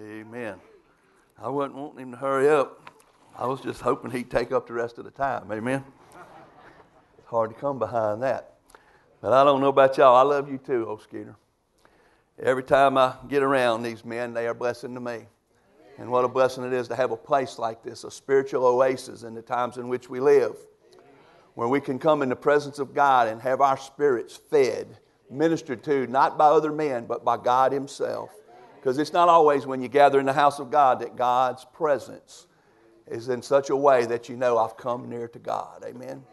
Amen. I wasn't wanting him to hurry up. I was just hoping he'd take up the rest of the time. Amen. It's hard to come behind that. But I don't know about y'all. I love you too, old Skeeter. Every time I get around these men, they are a blessing to me. And what a blessing it is to have a place like this, a spiritual oasis in the times in which we live, where we can come in the presence of God and have our spirits fed, ministered to, not by other men, but by God Himself. Because it's not always when you gather in the house of God that God's presence is in such a way that you know I've come near to God. Amen.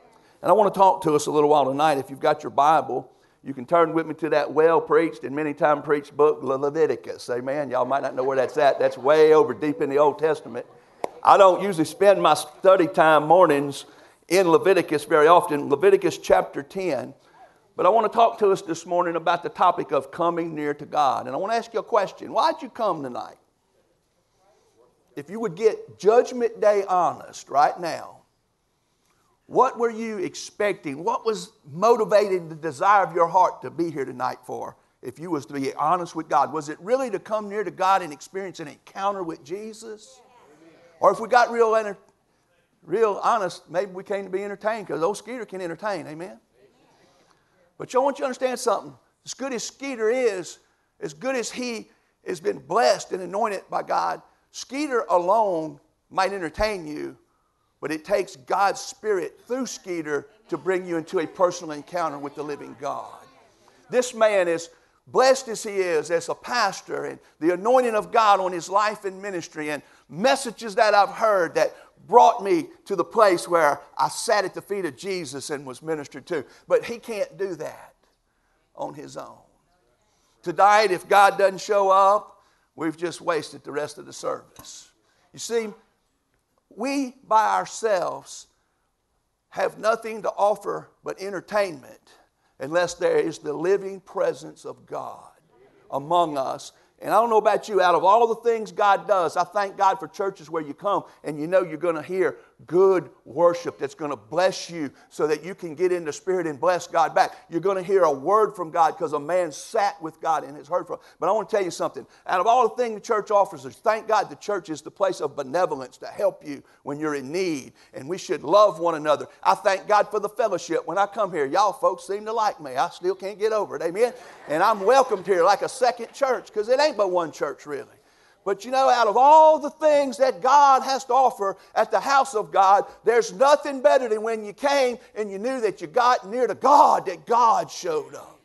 And I want to talk to us a little while tonight. If you've got your Bible, you can turn with me to that well preached and many time preached book, Leviticus. Amen. Y'all might not know where that's at. That's way over deep in the Old Testament. I don't usually spend my study time mornings in Leviticus very often. Leviticus chapter 10. But I want to talk to us this morning about the topic of coming near to God. And I want to ask you a question. Why'd you come tonight? If you would get Judgment Day honest right now, what were you expecting? What was motivating the desire of your heart to be here tonight for? If you was to be honest with God, was it really to come near to God and experience an encounter with Jesus? Or if we got real, real honest, maybe we came to be entertained because old Skeeter can entertain. Amen. But I want you to understand something. As good as Skeeter is, as good as he has been blessed and anointed by God, Skeeter alone might entertain you, but it takes God's Spirit through Skeeter to bring you into a personal encounter with the living God. This man is blessed as he is as a pastor and the anointing of God on his life and ministry and messages that I've heard that brought me to the place where I sat at the feet of Jesus and was ministered to. But he can't do that on his own. Tonight, if God doesn't show up, we've just wasted the rest of the service. You see, we by ourselves have nothing to offer but entertainment unless there is the living presence of God among us and I don't know about you, out of all the things God does, I thank God for churches where you come and you know you're going to hear good worship that's going to bless you so that you can get in the Spirit and bless God back. You're going to hear a word from God because a man sat with God and has heard from. But I want to tell you something. Out of all the things the church offers us, thank God the church is the place of benevolence to help you when you're in need. And we should love one another. I thank God for the fellowship. When I come here, y'all folks seem to like me. I still can't get over it. Amen. And I'm welcomed here like a second church because it ain't but one church, really. But you know, out of all the things that God has to offer at the house of God, there's nothing better than when you came and you knew that you got near to God, that God showed up.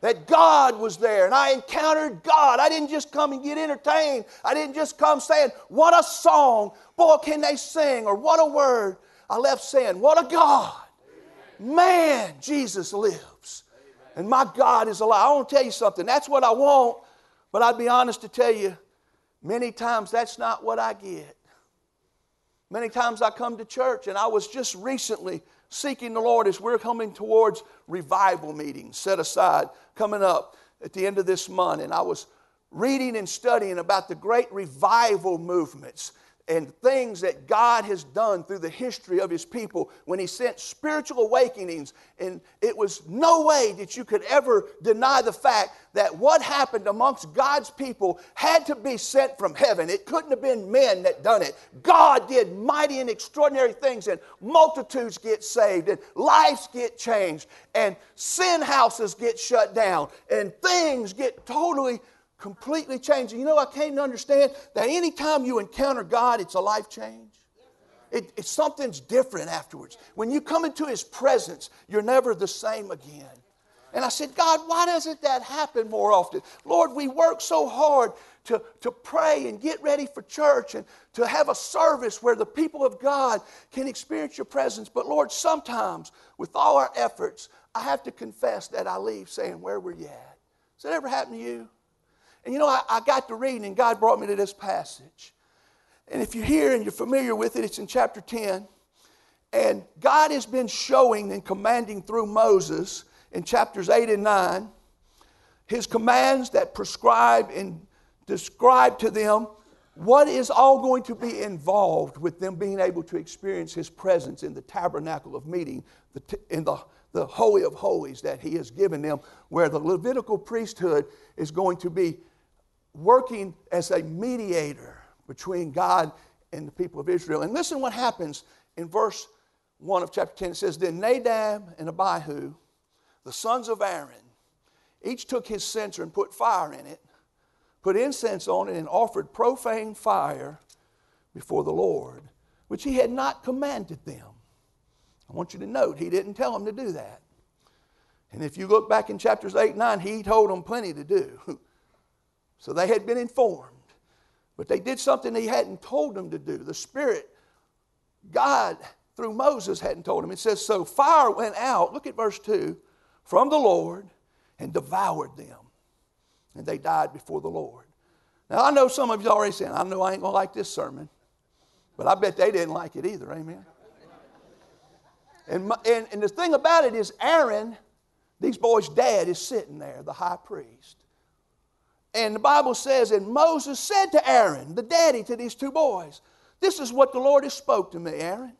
That God was there and I encountered God. I didn't just come and get entertained. I didn't just come saying, What a song, boy, can they sing, or what a word. I left saying, What a God. Man, Jesus lives. And my God is alive. I want to tell you something. That's what I want. But I'd be honest to tell you, Many times that's not what I get. Many times I come to church, and I was just recently seeking the Lord as we're coming towards revival meetings set aside coming up at the end of this month. And I was reading and studying about the great revival movements and things that God has done through the history of His people when He sent spiritual awakenings. And it was no way that you could ever deny the fact that what happened amongst God's people had to be sent from heaven. It couldn't have been men that done it. God did mighty and extraordinary things, and multitudes get saved, and lives get changed, and sin houses get shut down, and things get totally completely changed. You know, I came to understand that anytime you encounter God, it's a life change. It, it, something's different afterwards. When you come into His presence, you're never the same again. And I said, God, why doesn't that happen more often? Lord, we work so hard to, to pray and get ready for church and to have a service where the people of God can experience your presence. But Lord, sometimes with all our efforts, I have to confess that I leave saying, Where were you at? Has that ever happened to you? And you know, I, I got to reading, and God brought me to this passage. And if you're here and you're familiar with it, it's in chapter 10. And God has been showing and commanding through Moses in chapters 8 and 9 his commands that prescribe and describe to them what is all going to be involved with them being able to experience his presence in the tabernacle of meeting, in the, the Holy of Holies that he has given them, where the Levitical priesthood is going to be working as a mediator between God and the people of Israel. And listen what happens in verse 1 of chapter 10. It says, Then Nadab and Abihu, the sons of Aaron, each took his censer and put fire in it, put incense on it, and offered profane fire before the Lord, which he had not commanded them. I want you to note, he didn't tell them to do that. And if you look back in chapters 8 and 9, he told them plenty to do. So they had been informed. But they did something he hadn't told them to do. The Spirit, God, through Moses, hadn't told them. It says, So fire went out, look at verse 2, from the Lord and devoured them. And they died before the Lord. Now, I know some of you already saying, I know I ain't going to like this sermon. But I bet they didn't like it either. Amen. And, and, and the thing about it is, Aaron, these boys' dad, is sitting there, the high priest. And the Bible says, and Moses said to Aaron, the daddy to these two boys, This is what the Lord has spoke to me, Aaron.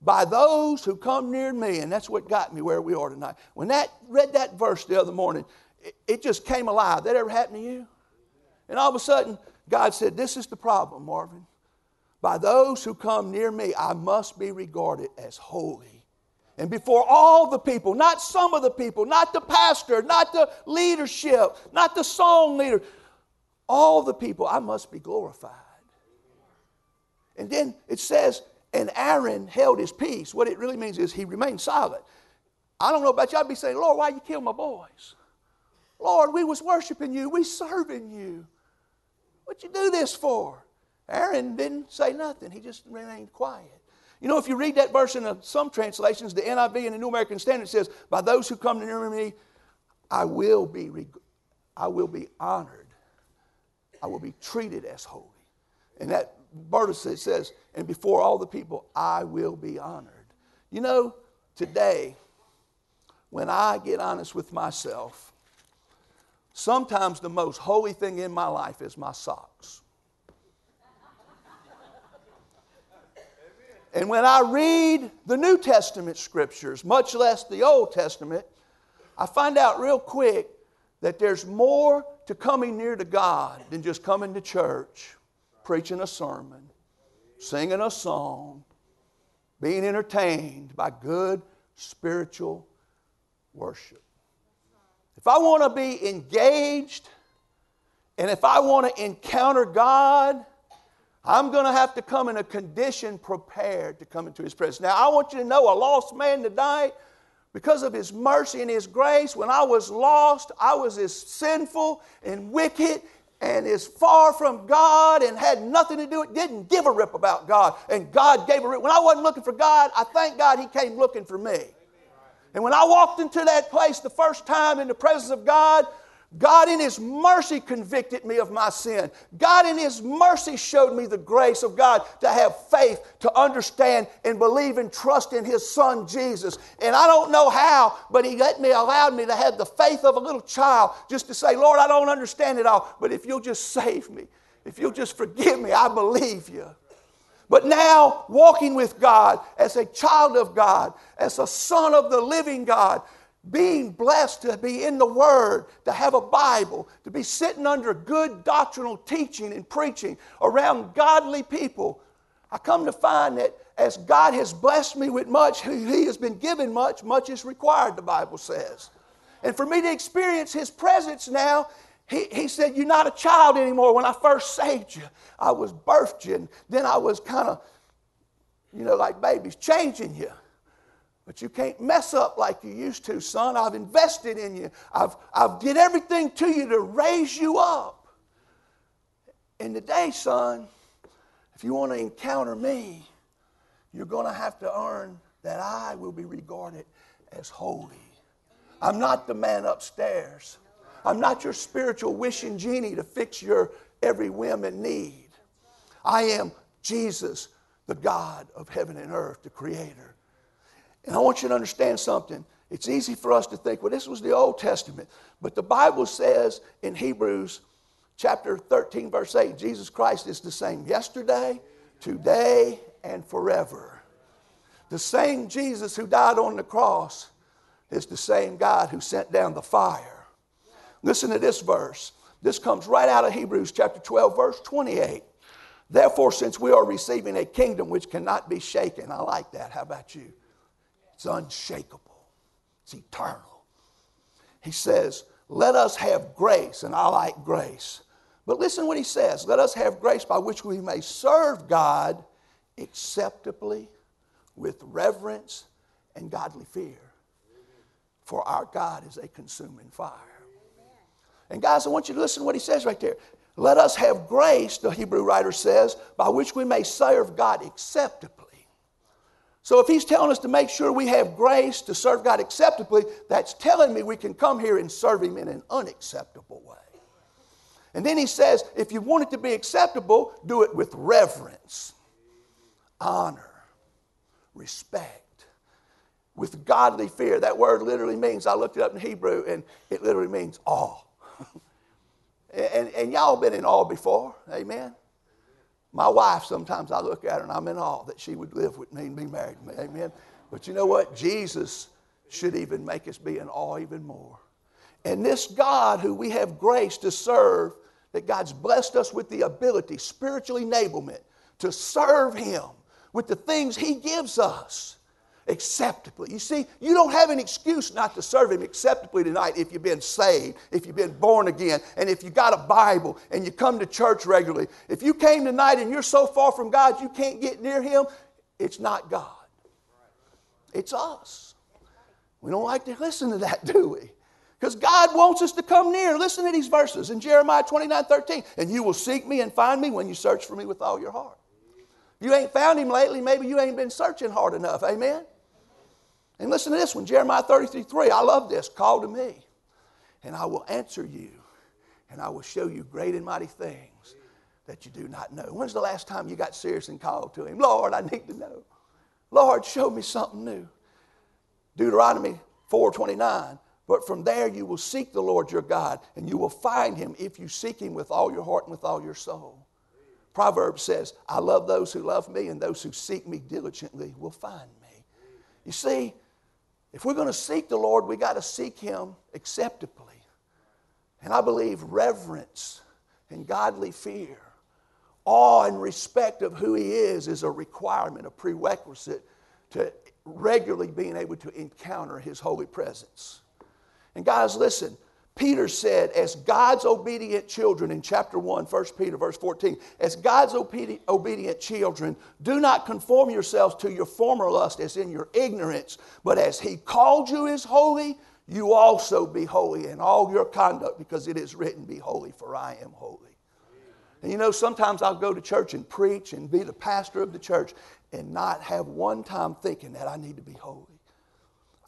By those who come near me, and that's what got me where we are tonight. When that read that verse the other morning, it, it just came alive. That ever happened to you? And all of a sudden, God said, This is the problem, Marvin. By those who come near me, I must be regarded as holy and before all the people, not some of the people, not the pastor, not the leadership, not the song leader, all the people, I must be glorified. And then it says, and Aaron held his peace. What it really means is he remained silent. I don't know about you, I'd be saying, Lord, why you kill my boys? Lord, we was worshiping you, we serving you. What you do this for? Aaron didn't say nothing. He just remained quiet. You know, if you read that verse in some translations, the NIV and the New American Standard says, "By those who come near me, I will be, I will be honored. I will be treated as holy." And that verse says, "And before all the people, I will be honored." You know, today, when I get honest with myself, sometimes the most holy thing in my life is my socks. And when I read the New Testament scriptures, much less the Old Testament, I find out real quick that there's more to coming near to God than just coming to church, preaching a sermon, singing a song, being entertained by good spiritual worship. If I want to be engaged and if I want to encounter God, I'm going to have to come in a condition prepared to come into His presence. Now, I want you to know a lost man tonight, because of His mercy and His grace, when I was lost, I was as sinful and wicked and as far from God and had nothing to do it, didn't give a rip about God. And God gave a rip. When I wasn't looking for God, I thank God He came looking for me. And when I walked into that place the first time in the presence of God, God, in His mercy, convicted me of my sin. God, in His mercy, showed me the grace of God to have faith, to understand and believe and trust in His Son Jesus. And I don't know how, but He let me, allowed me to have the faith of a little child just to say, Lord, I don't understand it all, but if you'll just save me, if you'll just forgive me, I believe you. But now, walking with God as a child of God, as a son of the living God, being blessed to be in the Word, to have a Bible, to be sitting under good doctrinal teaching and preaching around godly people, I come to find that as God has blessed me with much, He has been given much, much is required, the Bible says. And for me to experience His presence now, He, he said, You're not a child anymore. When I first saved you, I was birthed you, and then I was kind of, you know, like babies, changing you. But you can't mess up like you used to, son. I've invested in you. I've, I've did everything to you to raise you up. And today, son, if you want to encounter me, you're going to have to earn that I will be regarded as holy. I'm not the man upstairs. I'm not your spiritual wishing genie to fix your every whim and need. I am Jesus, the God of heaven and earth, the creator. And I want you to understand something. It's easy for us to think, well, this was the Old Testament. But the Bible says in Hebrews chapter 13, verse 8, Jesus Christ is the same yesterday, today, and forever. The same Jesus who died on the cross is the same God who sent down the fire. Listen to this verse. This comes right out of Hebrews chapter 12, verse 28. Therefore, since we are receiving a kingdom which cannot be shaken, I like that. How about you? It's unshakable, it's eternal. He says, Let us have grace, and I like grace. But listen what he says let us have grace by which we may serve God acceptably with reverence and godly fear. For our God is a consuming fire. And guys, I want you to listen to what he says right there. Let us have grace, the Hebrew writer says, by which we may serve God acceptably. So if he's telling us to make sure we have grace to serve God acceptably, that's telling me we can come here and serve him in an unacceptable way. And then he says, if you want it to be acceptable, do it with reverence, honor, respect, with godly fear. That word literally means, I looked it up in Hebrew, and it literally means awe. and, and y'all been in awe before, amen? My wife, sometimes I look at her and I'm in awe that she would live with me and be married to me, amen? But you know what? Jesus should even make us be in awe even more. And this God who we have grace to serve that God's blessed us with the ability, spiritual enablement, to serve Him with the things He gives us acceptably. You see, you don't have an excuse not to serve Him acceptably tonight if you've been saved, if you've been born again, and if you got a Bible and you come to church regularly. If you came tonight and you're so far from God you can't get near Him, it's not God, it's us. We don't like to listen to that, do we? Because God wants us to come near. Listen to these verses in Jeremiah 29 13. And you will seek me and find me when you search for me with all your heart. You ain't found him lately, maybe you ain't been searching hard enough. Amen? And listen to this one Jeremiah 33 3. I love this. Call to me, and I will answer you, and I will show you great and mighty things that you do not know. When's the last time you got serious and called to him? Lord, I need to know. Lord, show me something new. Deuteronomy 429. But from there you will seek the Lord your God, and you will find him if you seek him with all your heart and with all your soul. Proverbs says, I love those who love me, and those who seek me diligently will find me. You see, if we're going to seek the Lord, we got to seek him acceptably. And I believe reverence and godly fear, awe and respect of who he is, is a requirement, a prerequisite to regularly being able to encounter his holy presence. And guys, listen. Peter said, as God's obedient children in chapter 1, 1 Peter, verse 14, as God's obedient children, do not conform yourselves to your former lust as in your ignorance, but as He called you is holy, you also be holy in all your conduct, because it is written, Be holy, for I am holy. And you know, sometimes I'll go to church and preach and be the pastor of the church and not have one time thinking that I need to be holy.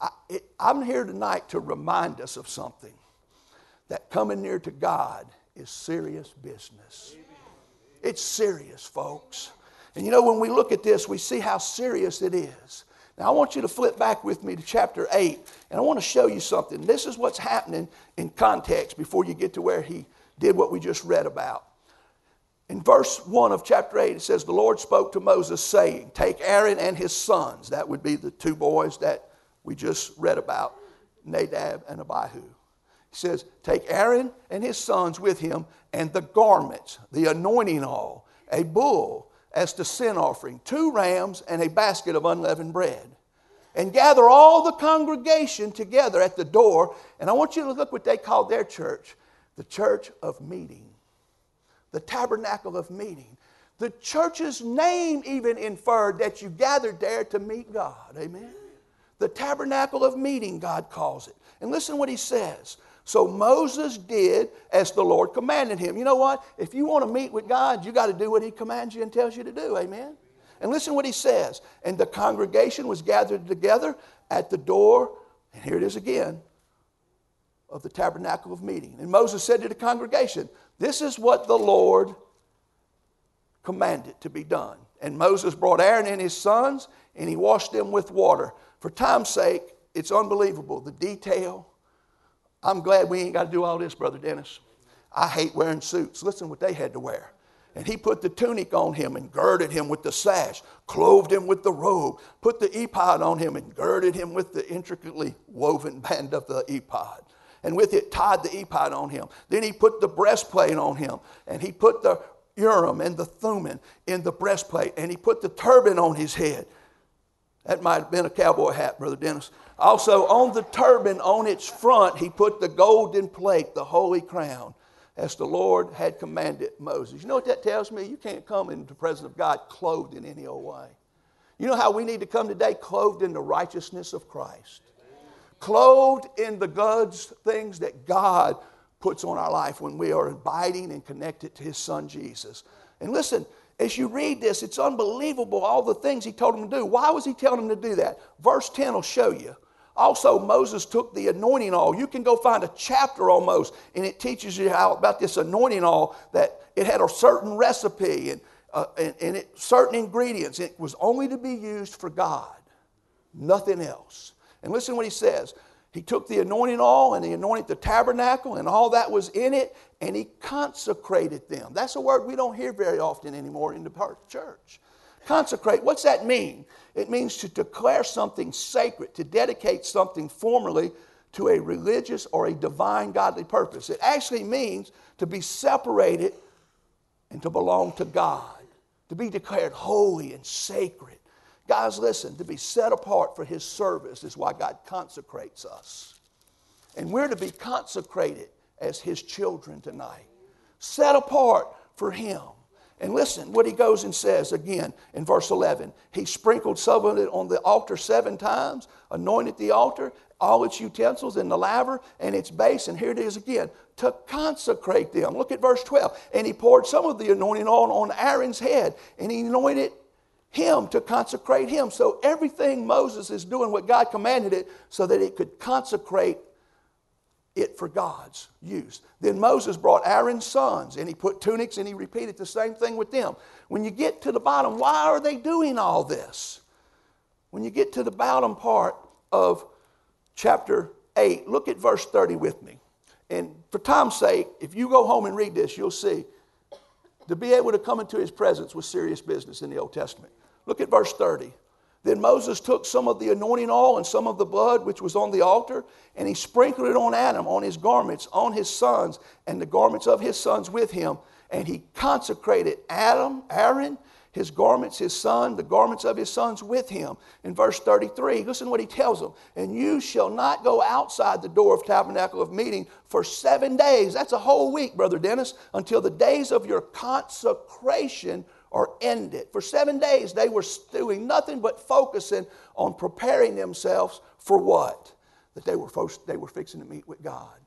I, am here tonight to remind us of something that coming near to God is serious business. It's serious, folks. And you know, when we look at this, we see how serious it is. Now, I want you to flip back with me to chapter 8, and I want to show you something. This is what's happening in context before you get to where he did what we just read about. In verse 1 of chapter 8, it says, The Lord spoke to Moses, saying, Take Aaron and his sons, that would be the two boys that we just read about Nadab and Abihu. Says, Take Aaron and his sons with him, and the garments, the anointing oil, a bull as the sin offering, two rams, and a basket of unleavened bread. And gather all the congregation together at the door. And I want you to look what they called their church the church of meeting, the tabernacle of meeting. The church's name even inferred that you gathered there to meet God. Amen. The tabernacle of meeting, God calls it. And listen what he says. So Moses did as the Lord commanded him. You know what? If you want to meet with God, you got to do what he commands you and tells you to do. Amen? And listen what he says. And the congregation was gathered together at the door, and here it is again, of the tabernacle of meeting. And Moses said to the congregation, This is what the Lord commanded to be done. And Moses brought Aaron and his sons, and he washed them with water. For time's sake, it's unbelievable. The detail. I'm glad we ain't got to do all this, Brother Dennis. I hate wearing suits. Listen what they had to wear. And he put the tunic on him and girded him with the sash, clothed him with the robe, put the ephod on him and girded him with the intricately woven band of the ephod. and with it tied the ephod on him. Then he put the breastplate on him, and he put the Urim and the Thummim in the breastplate, and he put the turban on his head. That might have been a cowboy hat, Brother Dennis. Also, on the turban, on its front, he put the golden plate, the holy crown, as the Lord had commanded Moses. You know what that tells me? You can't come into the presence of God clothed in any old way. You know how we need to come today? Clothed in the righteousness of Christ. Clothed in the goods, things that God puts on our life when we are abiding and connected to His Son Jesus. And listen, as you read this, it's unbelievable all the things he told him to do. Why was he telling him to do that? Verse 10 will show you. Also, Moses took the anointing oil. You can go find a chapter almost, and it teaches you how about this anointing oil that it had a certain recipe and, uh, and, and it, certain ingredients. It was only to be used for God, nothing else. And listen what he says. He took the anointing oil and he anointed the tabernacle and all that was in it, and he consecrated them. That's a word we don't hear very often anymore in the church. Consecrate, what's that mean? It means to declare something sacred, to dedicate something formally to a religious or a divine godly purpose. It actually means to be separated and to belong to God, to be declared holy and sacred. Guys, listen, to be set apart for His service is why God consecrates us. And we're to be consecrated as His children tonight, set apart for Him. And listen what he goes and says again in verse 11. He sprinkled some of it on the altar seven times, anointed the altar, all its utensils and the laver and its base. And here it is again to consecrate them. Look at verse 12. And he poured some of the anointing oil on Aaron's head, and he anointed him to consecrate him. So everything Moses is doing what God commanded it so that it could consecrate it for God's use. Then Moses brought Aaron's sons and he put tunics and he repeated the same thing with them. When you get to the bottom, why are they doing all this? When you get to the bottom part of chapter 8, look at verse 30 with me. And for time's sake, if you go home and read this, you'll see to be able to come into his presence was serious business in the Old Testament. Look at verse 30. Then Moses took some of the anointing oil and some of the blood which was on the altar, and he sprinkled it on Adam, on his garments, on his sons, and the garments of his sons with him. And he consecrated Adam, Aaron, his garments, his son, the garments of his sons with him. In verse 33, listen what he tells them. And you shall not go outside the door of tabernacle of meeting for seven days. That's a whole week, Brother Dennis, until the days of your consecration are it. For seven days, they were doing nothing but focusing on preparing themselves for what? That they were, they were fixing to meet with God.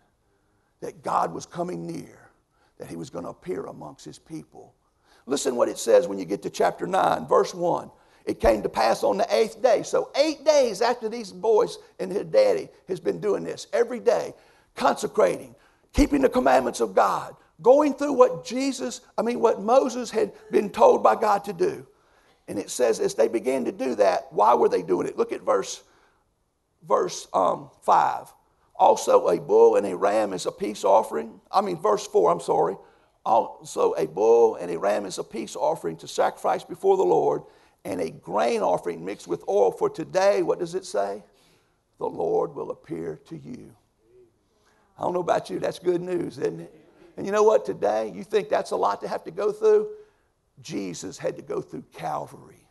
That God was coming near. That he was going to appear amongst his people Listen what it says when you get to chapter 9, verse 1. It came to pass on the eighth day. So, eight days after these boys and his daddy has been doing this every day, consecrating, keeping the commandments of God, going through what Jesus, I mean, what Moses had been told by God to do. And it says, as they began to do that, why were they doing it? Look at verse, verse um, 5. Also, a bull and a ram is a peace offering. I mean, verse 4, I'm sorry. Also, a bull and a ram is a peace offering to sacrifice before the Lord, and a grain offering mixed with oil. For today, what does it say? The Lord will appear to you. I don't know about you, that's good news, isn't it? And you know what, today, you think that's a lot to have to go through? Jesus had to go through Calvary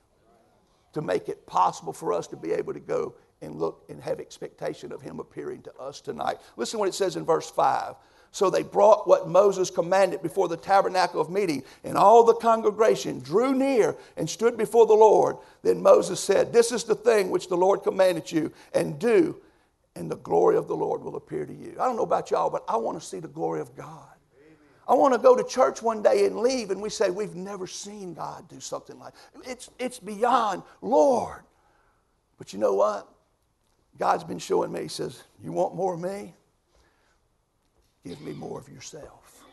to make it possible for us to be able to go and look and have expectation of Him appearing to us tonight. Listen what it says in verse 5. So they brought what Moses commanded before the tabernacle of meeting, and all the congregation drew near and stood before the Lord. Then Moses said, This is the thing which the Lord commanded you, and do, and the glory of the Lord will appear to you. I don't know about y'all, but I want to see the glory of God. I want to go to church one day and leave, and we say, We've never seen God do something like it's, it's beyond Lord. But you know what? God's been showing me, He says, You want more of me? Give me more of yourself.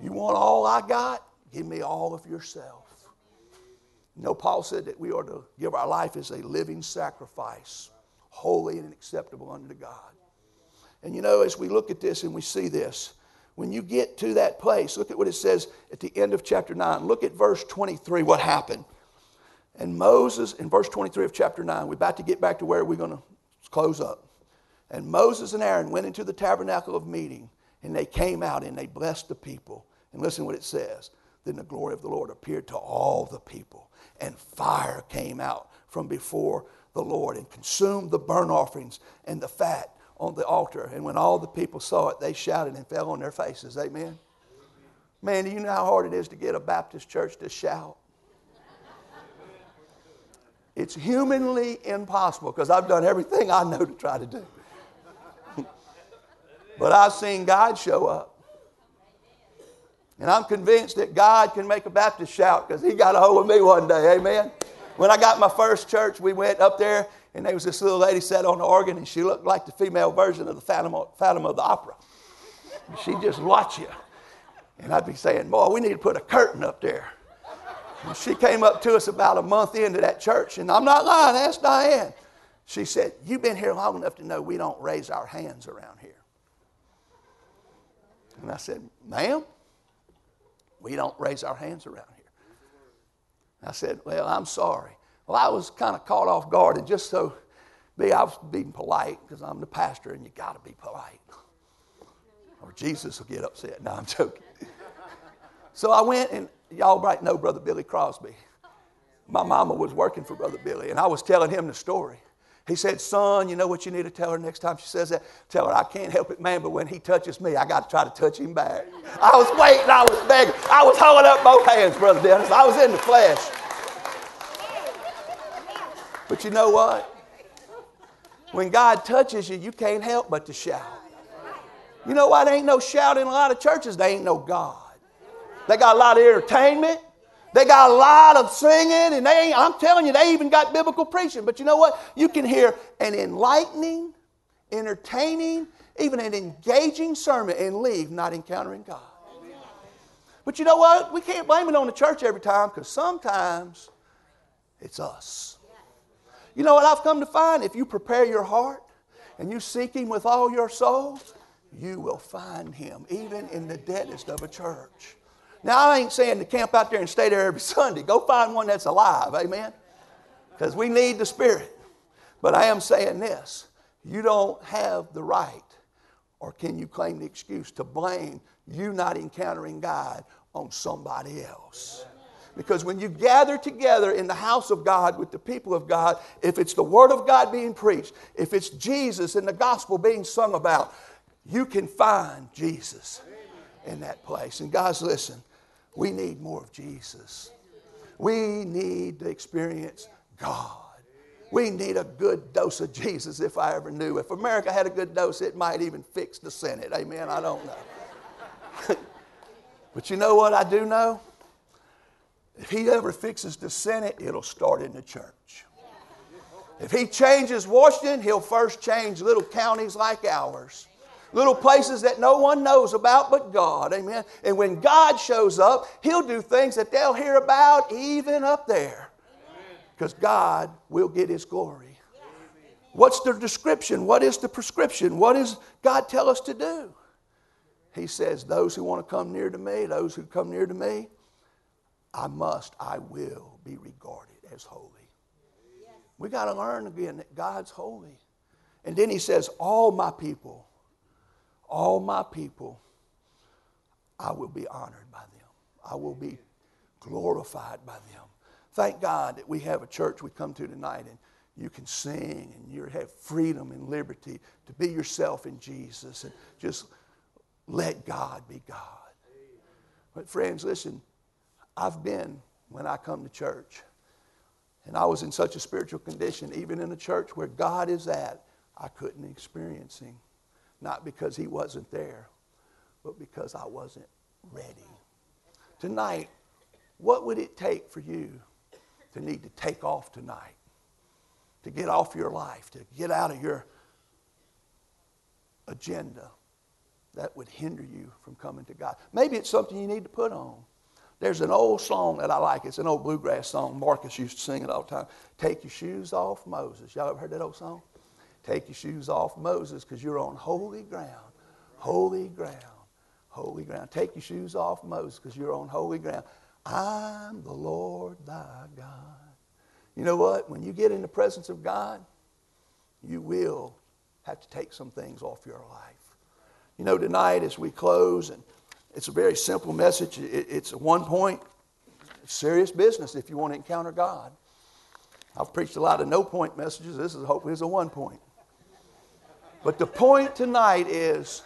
You want all I got? Give me all of yourself. You know, Paul said that we are to give our life as a living sacrifice, holy and acceptable unto God. And you know, as we look at this and we see this, when you get to that place, look at what it says at the end of chapter 9. Look at verse 23, what happened. And Moses, in verse 23 of chapter 9, we're about to get back to where we're going to close up. And Moses and Aaron went into the tabernacle of meeting, and they came out and they blessed the people. And listen what it says. Then the glory of the Lord appeared to all the people, and fire came out from before the Lord and consumed the burnt offerings and the fat on the altar. And when all the people saw it, they shouted and fell on their faces. Amen. Man, do you know how hard it is to get a Baptist church to shout? It's humanly impossible because I've done everything I know to try to do. but I've seen God show up. And I'm convinced that God can make a Baptist shout because he got a hold of me one day. Amen. When I got my first church, we went up there and there was this little lady sat on the organ and she looked like the female version of the Phantom, Phantom of the Opera. she'd just watch you. And I'd be saying, Boy, we need to put a curtain up there. And she came up to us about a month into that church, and I'm not lying, ask Diane. She said, You've been here long enough to know we don't raise our hands around here. And I said, Ma'am, we don't raise our hands around here. I said, Well, I'm sorry. Well, I was kind of caught off guard, and just so be, I was being polite because I'm the pastor, and you got to be polite, or Jesus will get upset. No, I'm joking. So I went, and y'all might know Brother Billy Crosby. My mama was working for Brother Billy, and I was telling him the story. He said, Son, you know what you need to tell her next time she says that? Tell her, I can't help it, man, but when he touches me, I got to try to touch him back. I was waiting, I was begging. I was holding up both hands, Brother Dennis. I was in the flesh. But you know what? When God touches you, you can't help but to shout. You know why there ain't no shouting in a lot of churches? They ain't no God. They got a lot of entertainment. They got a lot of singing, and they ain't, I'm telling you, they even got biblical preaching. But you know what? You can hear an enlightening, entertaining, even an engaging sermon and leave not encountering God. But you know what? We can't blame it on the church every time because sometimes it's us. You know what I've come to find? If you prepare your heart and you seek Him with all your soul, you will find Him even in the deadest of a church. Now, I ain't saying to camp out there and stay there every Sunday. Go find one that's alive, amen? Because we need the Spirit. But I am saying this you don't have the right, or can you claim the excuse to blame you not encountering God on somebody else? Because when you gather together in the house of God with the people of God, if it's the Word of God being preached, if it's Jesus and the gospel being sung about, you can find Jesus in that place. And guys, listen, we need more of Jesus. We need to experience God. We need a good dose of Jesus if I ever knew. If America had a good dose, it might even fix the Senate. Amen. I don't know. but you know what I do know? If he ever fixes the Senate, it'll start in the church. If he changes Washington, he'll first change little counties like ours little places that no one knows about but God. Amen. And when God shows up, He'll do things that they'll hear about even up there. Because God will get His glory. What's the description? What is the prescription? What does God tell us to do? He says, Those who want to come near to me, those who come near to me, I must, I will be regarded as holy. We got to learn again that God's holy. And then he says, All my people all my people, I will be honored by them. I will be glorified by them. Thank God that we have a church we come to tonight and you can sing and you have freedom and liberty to be yourself in Jesus and just let God be God. But, friends, listen, I've been when I come to church, and I was in such a spiritual condition, even in a church where God is at, I couldn't experience Him. Not because he wasn't there, but because I wasn't ready. Tonight, what would it take for you to need to take off tonight? To get off your life, to get out of your agenda that would hinder you from coming to God. Maybe it's something you need to put on. There's an old song that I like. It's an old bluegrass song. Marcus used to sing it all the time. Take your shoes off, Moses. Y'all ever heard that old song? Take your shoes off, Moses, because you're on holy ground. Holy ground. Holy ground. Take your shoes off, Moses, because you're on holy ground. I'm the Lord thy God. You know what? When you get in the presence of God, you will have to take some things off your life. You know, tonight as we close, and it's a very simple message, it's a one point, serious business if you want to encounter God. I've preached a lot of no point messages. This is hopefully is a one point. But the point tonight is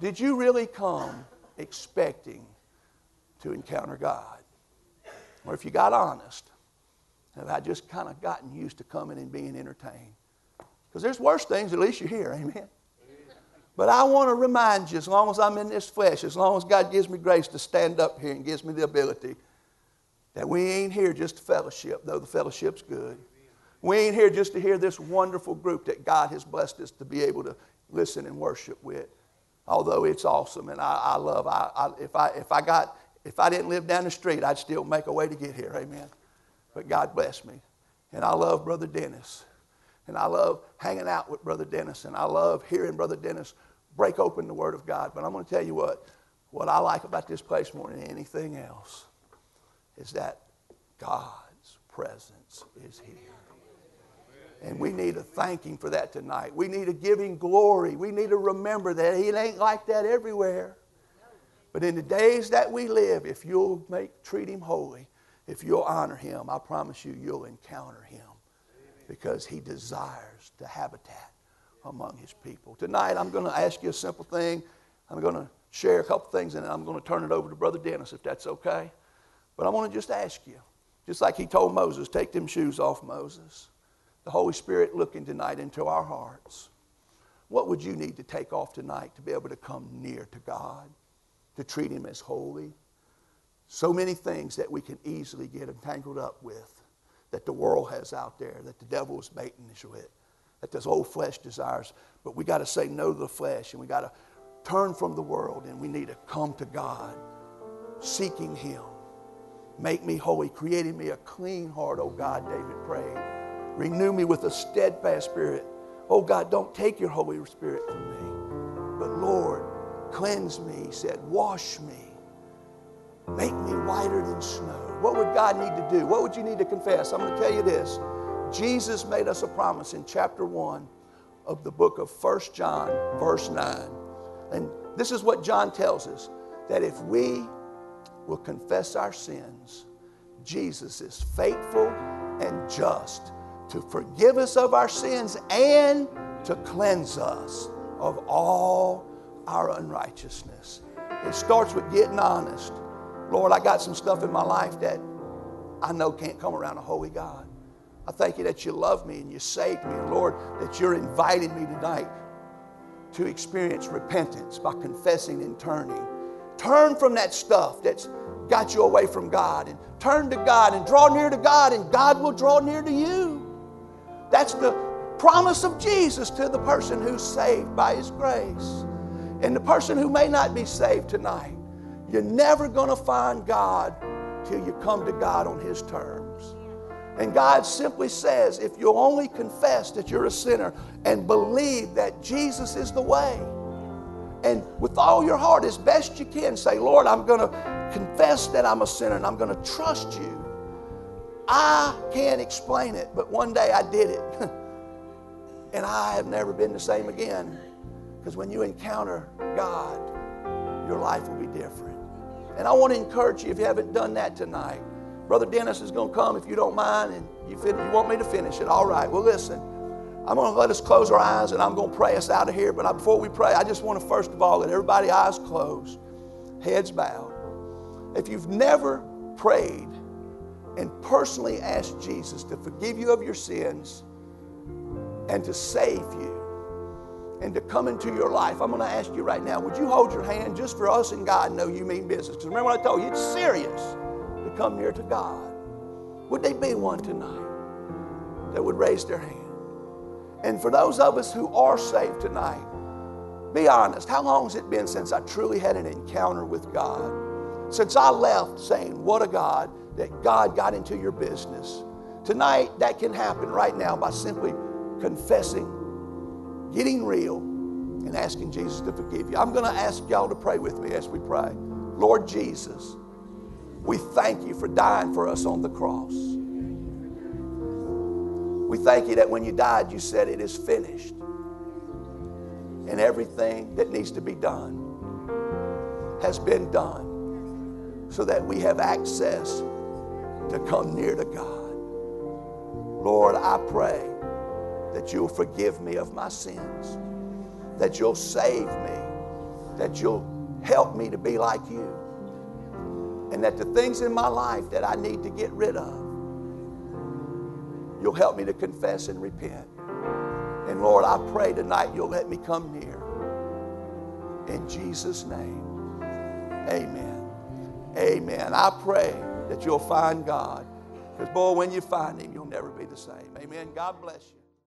did you really come expecting to encounter God? Or if you got honest, have I just kind of gotten used to coming and being entertained? Because there's worse things, at least you're here, amen? But I want to remind you, as long as I'm in this flesh, as long as God gives me grace to stand up here and gives me the ability, that we ain't here just to fellowship, though the fellowship's good. We ain't here just to hear this wonderful group that God has blessed us to be able to listen and worship with. Although it's awesome and I, I love, I, I, if, I, if I got, if I didn't live down the street, I'd still make a way to get here. Amen. But God bless me. And I love Brother Dennis. And I love hanging out with Brother Dennis. And I love hearing Brother Dennis break open the Word of God. But I'm going to tell you what, what I like about this place more than anything else is that God's presence is here. And we need to thank Him for that tonight. We need to give Him glory. We need to remember that He ain't like that everywhere. But in the days that we live, if you'll make, treat Him holy, if you'll honor Him, I promise you, you'll encounter Him because He desires to habitat among His people. Tonight, I'm going to ask you a simple thing. I'm going to share a couple things and I'm going to turn it over to Brother Dennis if that's okay. But I want to just ask you, just like he told Moses, take them shoes off, Moses. The Holy Spirit looking tonight into our hearts. What would you need to take off tonight to be able to come near to God, to treat Him as holy? So many things that we can easily get entangled up with that the world has out there, that the devil is baiting us with, that this old flesh desires. But we got to say no to the flesh and we got to turn from the world and we need to come to God, seeking Him Make me holy, creating me a clean heart, oh God, David prayed. Renew me with a steadfast spirit. Oh God, don't take your Holy Spirit from me. But Lord, cleanse me, he said, wash me. Make me whiter than snow. What would God need to do? What would you need to confess? I'm going to tell you this. Jesus made us a promise in chapter 1 of the book of 1 John, verse 9. And this is what John tells us that if we will confess our sins, Jesus is faithful and just to forgive us of our sins and to cleanse us of all our unrighteousness. It starts with getting honest. Lord, I got some stuff in my life that I know can't come around a holy God. I thank you that you love me and you saved me. Lord, that you're inviting me tonight to experience repentance by confessing and turning Turn from that stuff that's got you away from God and turn to God and draw near to God, and God will draw near to you. That's the promise of Jesus to the person who's saved by His grace. And the person who may not be saved tonight, you're never going to find God till you come to God on His terms. And God simply says, if you'll only confess that you're a sinner and believe that Jesus is the way, and with all your heart, as best you can, say, Lord, I'm going to confess that I'm a sinner and I'm going to trust you. I can't explain it, but one day I did it. and I have never been the same again. Because when you encounter God, your life will be different. And I want to encourage you if you haven't done that tonight. Brother Dennis is going to come if you don't mind, and you, you want me to finish it. All right, well, listen. I'm going to let us close our eyes and I'm going to pray us out of here. But before we pray, I just want to first of all let everybody eyes closed, heads bowed. If you've never prayed and personally asked Jesus to forgive you of your sins and to save you and to come into your life, I'm going to ask you right now would you hold your hand just for us and God know you mean business? Because remember what I told you, it's serious to come near to God. Would they be one tonight that would raise their hand? And for those of us who are saved tonight, be honest. How long has it been since I truly had an encounter with God? Since I left saying, What a God, that God got into your business. Tonight, that can happen right now by simply confessing, getting real, and asking Jesus to forgive you. I'm going to ask y'all to pray with me as we pray. Lord Jesus, we thank you for dying for us on the cross. We thank you that when you died, you said it is finished. and everything that needs to be done has been done so that we have access to come near to God. Lord, I pray that you'll forgive me of my sins, that you'll save me, that you'll help me to be like you, and that the things in my life that I need to get rid of, you'll help me to confess and repent. And Lord, I pray tonight you'll let me come near. In Jesus' name, amen. Amen. I pray that you'll find God. Because, boy, when you find him, you'll never be the same. Amen. God bless you.